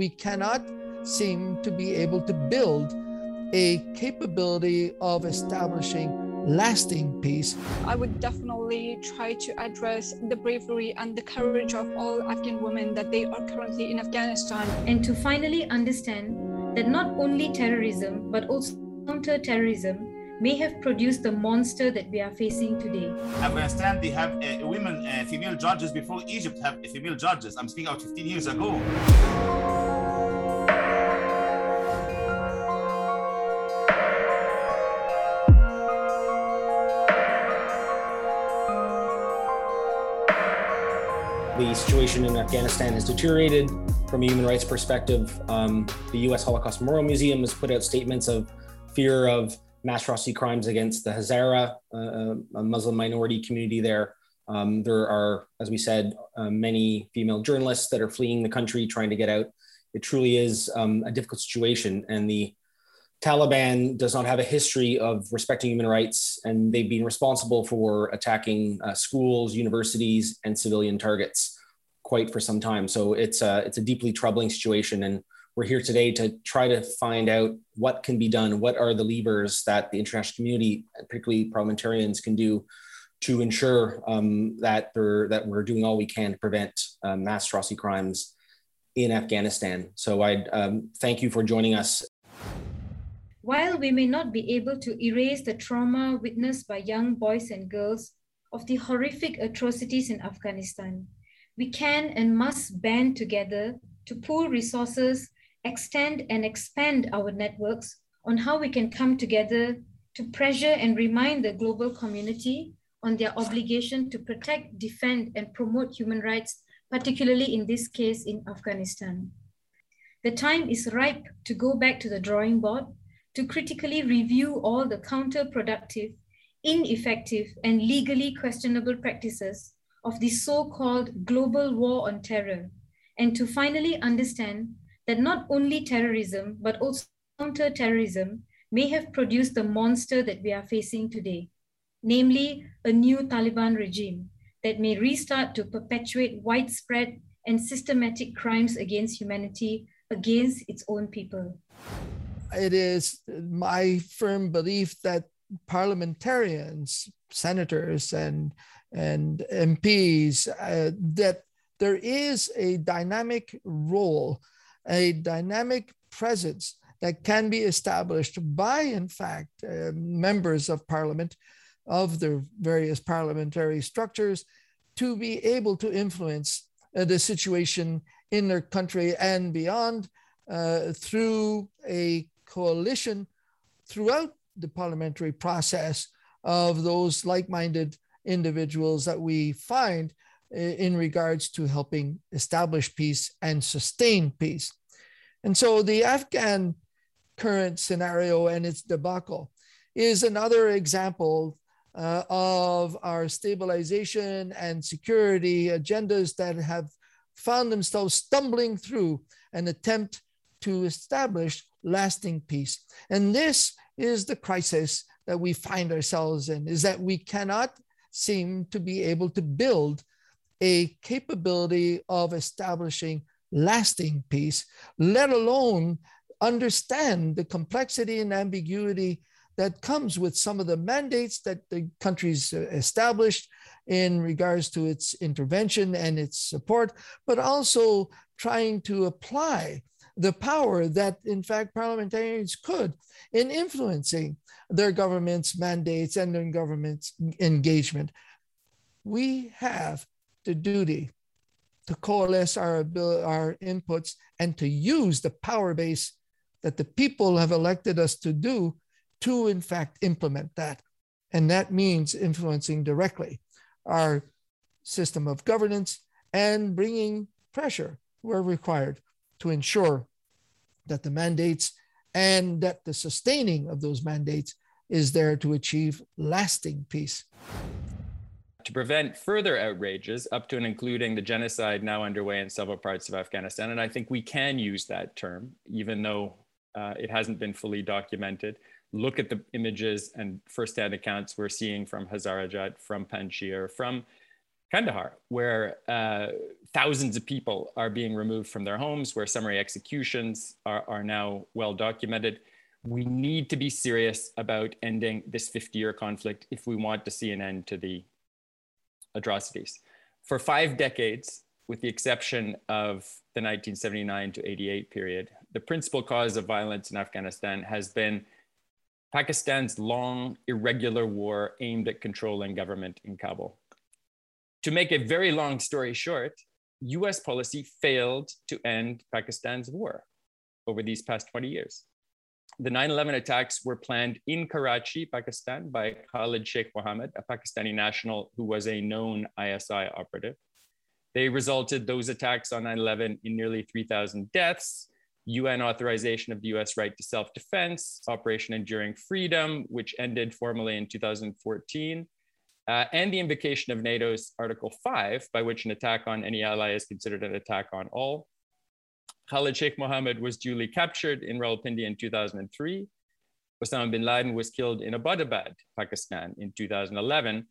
we cannot seem to be able to build a capability of establishing lasting peace. I would definitely try to address the bravery and the courage of all Afghan women that they are currently in Afghanistan. And to finally understand that not only terrorism, but also counter-terrorism may have produced the monster that we are facing today. Afghanistan, they have uh, women, uh, female judges before Egypt have female judges. I'm speaking about 15 years ago. The situation in Afghanistan has deteriorated from a human rights perspective. Um, the U.S. Holocaust Memorial Museum has put out statements of fear of mass atrocity crimes against the Hazara, uh, a Muslim minority community there. Um, there are, as we said, uh, many female journalists that are fleeing the country trying to get out. It truly is um, a difficult situation, and the Taliban does not have a history of respecting human rights, and they've been responsible for attacking uh, schools, universities, and civilian targets quite for some time. So it's a, it's a deeply troubling situation, and we're here today to try to find out what can be done. What are the levers that the international community, particularly parliamentarians, can do to ensure um, that, that we're doing all we can to prevent um, mass atrocity crimes in Afghanistan. So I um, thank you for joining us. While we may not be able to erase the trauma witnessed by young boys and girls of the horrific atrocities in Afghanistan, we can and must band together to pool resources, extend and expand our networks on how we can come together to pressure and remind the global community on their obligation to protect, defend, and promote human rights, particularly in this case in Afghanistan. The time is ripe to go back to the drawing board to critically review all the counterproductive, ineffective, and legally questionable practices of the so-called global war on terror, and to finally understand that not only terrorism, but also counter-terrorism may have produced the monster that we are facing today, namely a new Taliban regime that may restart to perpetuate widespread and systematic crimes against humanity against its own people. It is my firm belief that parliamentarians, senators, and and MPs uh, that there is a dynamic role, a dynamic presence that can be established by, in fact, uh, members of parliament of the various parliamentary structures to be able to influence uh, the situation in their country and beyond uh, through a coalition throughout the parliamentary process of those like minded individuals that we find in regards to helping establish peace and sustain peace. And so the Afghan current scenario and its debacle is another example uh, of our stabilization and security agendas that have found themselves stumbling through an attempt to establish lasting peace. And this is the crisis that we find ourselves in, is that we cannot seem to be able to build a capability of establishing lasting peace, let alone understand the complexity and ambiguity that comes with some of the mandates that the country's uh, established in regards to its intervention and its support, but also trying to apply the power that, in fact, parliamentarians could in influencing their government's mandates and their government's engagement. We have the duty to coalesce our, our inputs and to use the power base that the people have elected us to do to, in fact, implement that. And that means influencing directly our system of governance and bringing pressure where required to ensure that the mandates and that the sustaining of those mandates is there to achieve lasting peace. To prevent further outrages, up to and including the genocide now underway in several parts of Afghanistan, and I think we can use that term, even though uh, it hasn't been fully documented. Look at the images and firsthand accounts we're seeing from Hazarajat, from Panjshir, from Kandahar, where uh, thousands of people are being removed from their homes, where summary executions are, are now well documented. We need to be serious about ending this 50 year conflict if we want to see an end to the atrocities. For five decades, with the exception of the 1979 to 88 period, the principal cause of violence in Afghanistan has been Pakistan's long, irregular war aimed at controlling government in Kabul. To make a very long story short, US policy failed to end Pakistan's war over these past 20 years. The 9 11 attacks were planned in Karachi, Pakistan, by Khalid Sheikh Mohammed, a Pakistani national who was a known ISI operative. They resulted, those attacks on 9 11, in nearly 3,000 deaths, UN authorization of the US right to self defense, Operation Enduring Freedom, which ended formally in 2014, uh, and the invocation of NATO's Article 5, by which an attack on any ally is considered an attack on all. Khalid Sheikh Mohammed was duly captured in Rawalpindi in 2003. Osama bin Laden was killed in Abbottabad, Pakistan in 2011.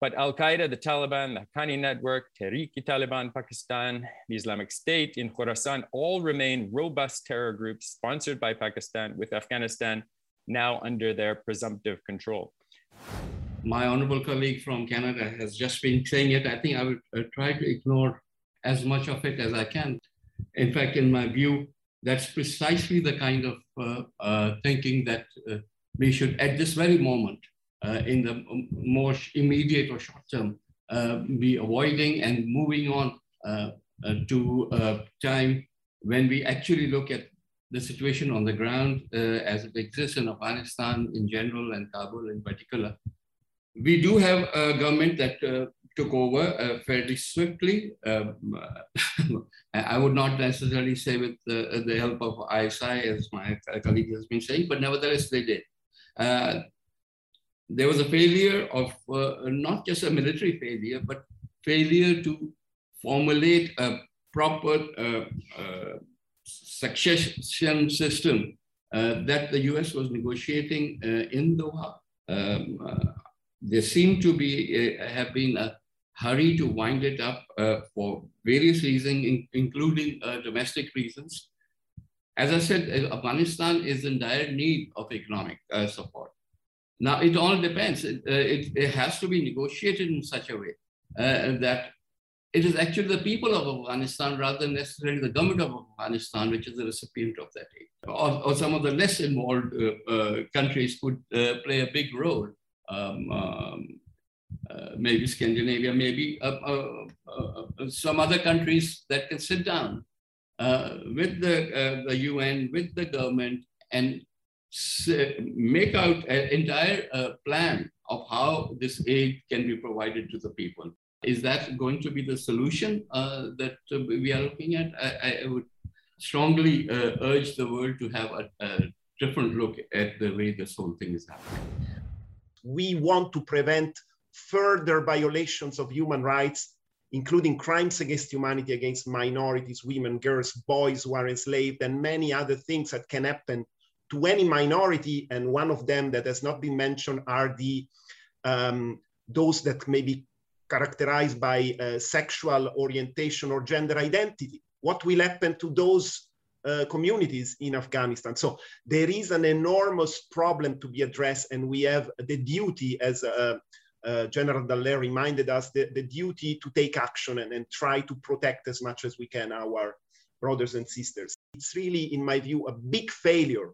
But Al Qaeda, the Taliban, the Haqqani Network, Tehrik-i-Taliban Pakistan, the Islamic State in Khorasan all remain robust terror groups sponsored by Pakistan, with Afghanistan now under their presumptive control. My honorable colleague from Canada has just been saying it. I think I will uh, try to ignore as much of it as I can. In fact, in my view, that's precisely the kind of uh, uh, thinking that uh, we should, at this very moment, uh, in the more immediate or short term uh, be avoiding and moving on to a time when we actually look at the situation on the ground as it exists in Afghanistan in general and Kabul in particular. We do have a government that uh, took over uh, fairly swiftly. Um, I would not necessarily say with the, the, help of ISI, as my colleague has been saying, but nevertheless they did. Uh, there was a failure of uh, not just a military failure, but failure to formulate a proper uh, uh, succession system that the US was negotiating in Doha. Um, there seemed to be have been a hurry to wind it up for various reasons, in, including domestic reasons. As I said, Afghanistan is in dire need of economic support. Now, it all depends. It, uh, it, it, has to be negotiated in such a way uh, that it is actually the people of Afghanistan rather than necessarily the government of Afghanistan, which is the recipient of that aid. Or, or some of the less involved uh, uh countries could uh, play a big role. Um, um, uh, maybe Scandinavia, maybe some other countries that can sit down with the, the UN, with the government, and make out an entire uh, plan of how this aid can be provided to the people. Is that going to be the solution uh, that uh, we are looking at? I, I would strongly uh, urge the world to have a, a different look at the way this whole thing is happening. We want to prevent further violations of human rights including crimes against humanity against minorities, women, girls, boys who are enslaved, and many other things that can happen to any minority, and one of them that has not been mentioned are the um, those that may be characterized by uh, sexual orientation or gender identity. What will happen to those uh, communities in Afghanistan? So there is an enormous problem to be addressed, and we have the duty, as uh, uh General Dallaire reminded us, the, the duty to take action and, and try to protect as much as we can our brothers and sisters. It's really, in my view, a big failure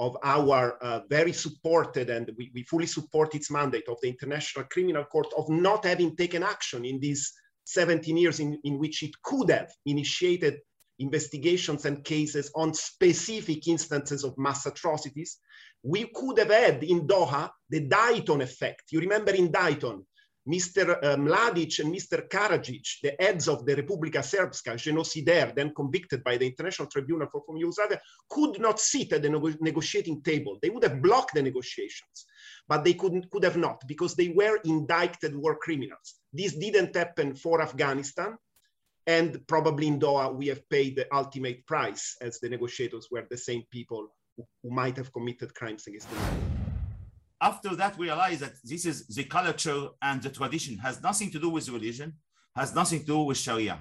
of our uh, very supported and we, we fully support its mandate of the International Criminal Court of not having taken action in these 17 years in, in which it could have initiated investigations and cases on specific instances of mass atrocities. We could have had in Doha the Dayton effect. You remember in Dayton, Mr. Uh, Mladic and Mr. Karadzic, the heads of the Republika Srpska, genocidaire, then convicted by the International Tribunal for Former Yugoslavia, could not sit at the negotiating table. They would have blocked the negotiations, but they couldn't, could have not because they were indicted war criminals. This didn't happen for Afghanistan. And probably in Doha, we have paid the ultimate price as the negotiators were the same people who, who might have committed crimes against the humanity. after that, we realized that this is the culture and the tradition has nothing to do with religion, has nothing to do with Sharia.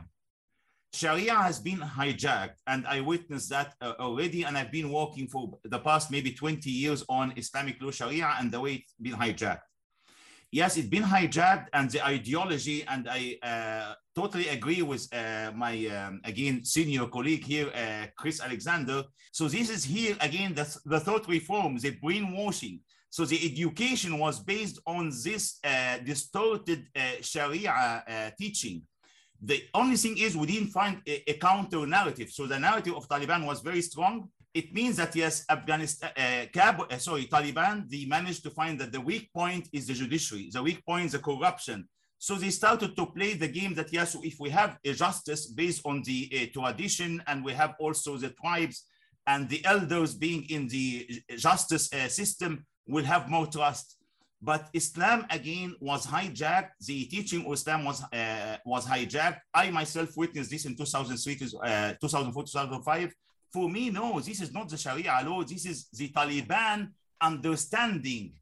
Sharia has been hijacked, and I witnessed that uh, already. And I've been working for the past maybe 20 years on Islamic law Sharia and the way it's been hijacked. Yes, it's been hijacked, and the ideology, and I uh, totally agree with uh, my, um, again, senior colleague here, uh, Chris Alexander. So this is here, again, the, the thought reform, the brainwashing. So the education was based on this uh, distorted uh, Sharia teaching the only thing is we didn't find a, a, counter narrative. So the narrative of Taliban was very strong. It means that yes, Afghanistan, uh, Kabul, uh, sorry, Taliban, they managed to find that the weak point is the judiciary. The weak point is the corruption. So they started to play the game that yes, if we have a justice based on the uh, tradition, and we have also the tribes and the elders being in the justice uh, system, we'll have more trust. But Islam again was hijacked. The teaching of Islam was uh, was hijacked. I myself witnessed this in 2003, uh, 2004, 2005. For me, no, this is not the Sharia law. This is the Taliban understanding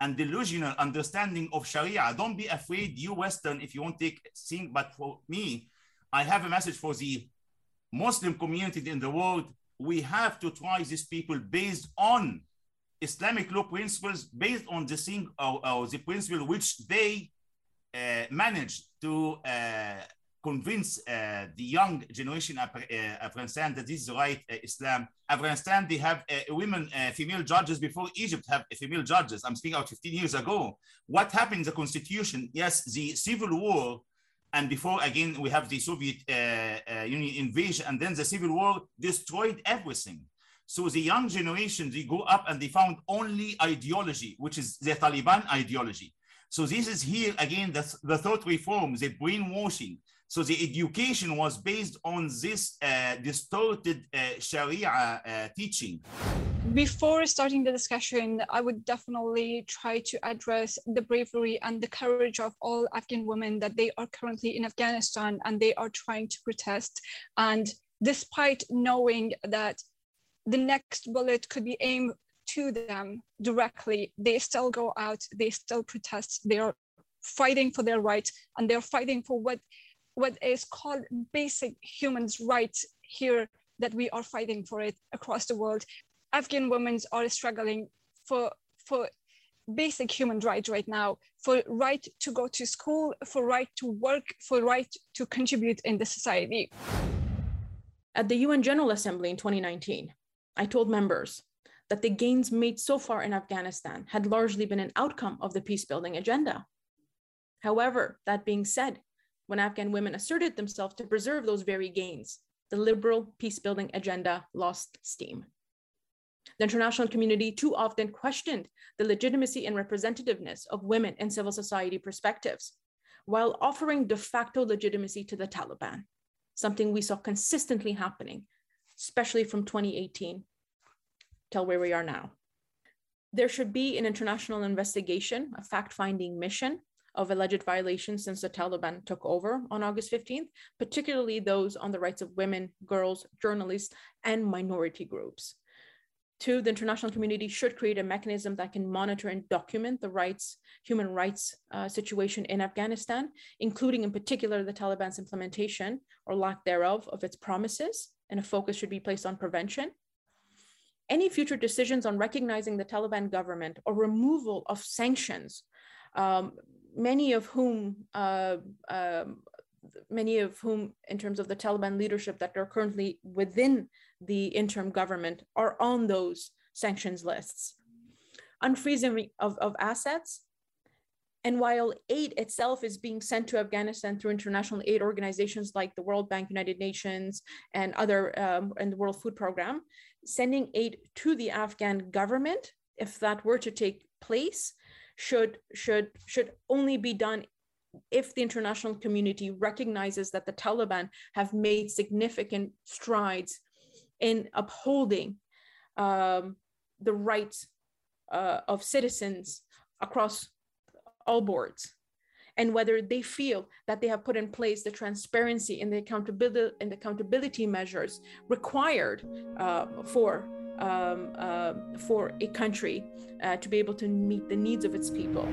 and delusional understanding of Sharia. Don't be afraid, you Western, if you won't take thing. But for me, I have a message for the Muslim community in the world. We have to try these people based on Islamic law principles based on the thing or, or the principle which they uh, managed to uh, convince uh, the young generation of uh, Afghanistan that this is right uh, Islam. Afghanistan, they have uh, women, female judges before Egypt have female judges. I'm speaking out 15 years ago. What happened in the constitution? Yes, the civil war and before again we have the soviet uh, uh, union invasion and then the civil war destroyed everything so the young generation, they go up and they found only ideology, which is the Taliban ideology. So this is here again, the, the thought reform, the brainwashing. So the education was based on this uh, distorted uh, Sharia uh, teaching. Before starting the discussion, I would definitely try to address the bravery and the courage of all Afghan women that they are currently in Afghanistan and they are trying to protest. And despite knowing that the next bullet could be aimed to them directly, they still go out, they still protest, they are fighting for their rights, and they're fighting for what, what is called basic human rights here that we are fighting for it across the world. Afghan women are struggling for, for basic human rights right now, for right to go to school, for right to work, for right to contribute in the society. At the UN General Assembly in 2019, I told members that the gains made so far in Afghanistan had largely been an outcome of the peace building agenda. However, that being said, when Afghan women asserted themselves to preserve those very gains, the liberal peace building agenda lost steam. The international community too often questioned the legitimacy and representativeness of women and civil society perspectives, while offering de facto legitimacy to the Taliban, something we saw consistently happening especially from 2018 till where we are now. There should be an international investigation, a fact finding mission of alleged violations since the Taliban took over on August 15th, particularly those on the rights of women, girls, journalists, and minority groups. Two, the international community should create a mechanism that can monitor and document the rights, human rights uh, situation in Afghanistan, including in particular the Taliban's implementation or lack thereof of its promises, and a focus should be placed on prevention. Any future decisions on recognizing the Taliban government or removal of sanctions, um, many of whom, uh, um, many of whom, in terms of the Taliban leadership that are currently within the interim government, are on those sanctions lists. Unfreezing of, of assets and while aid itself is being sent to Afghanistan through international aid organizations like the World Bank, United Nations, and other um, and the World Food Program, sending aid to the Afghan government, if that were to take place, should should should only be done if the international community recognizes that the Taliban have made significant strides in upholding um, the rights uh, of citizens across all boards. And whether they feel that they have put in place the transparency and the accountability and the accountability measures required uh, for um, uh, for a country uh, to be able to meet the needs of its people.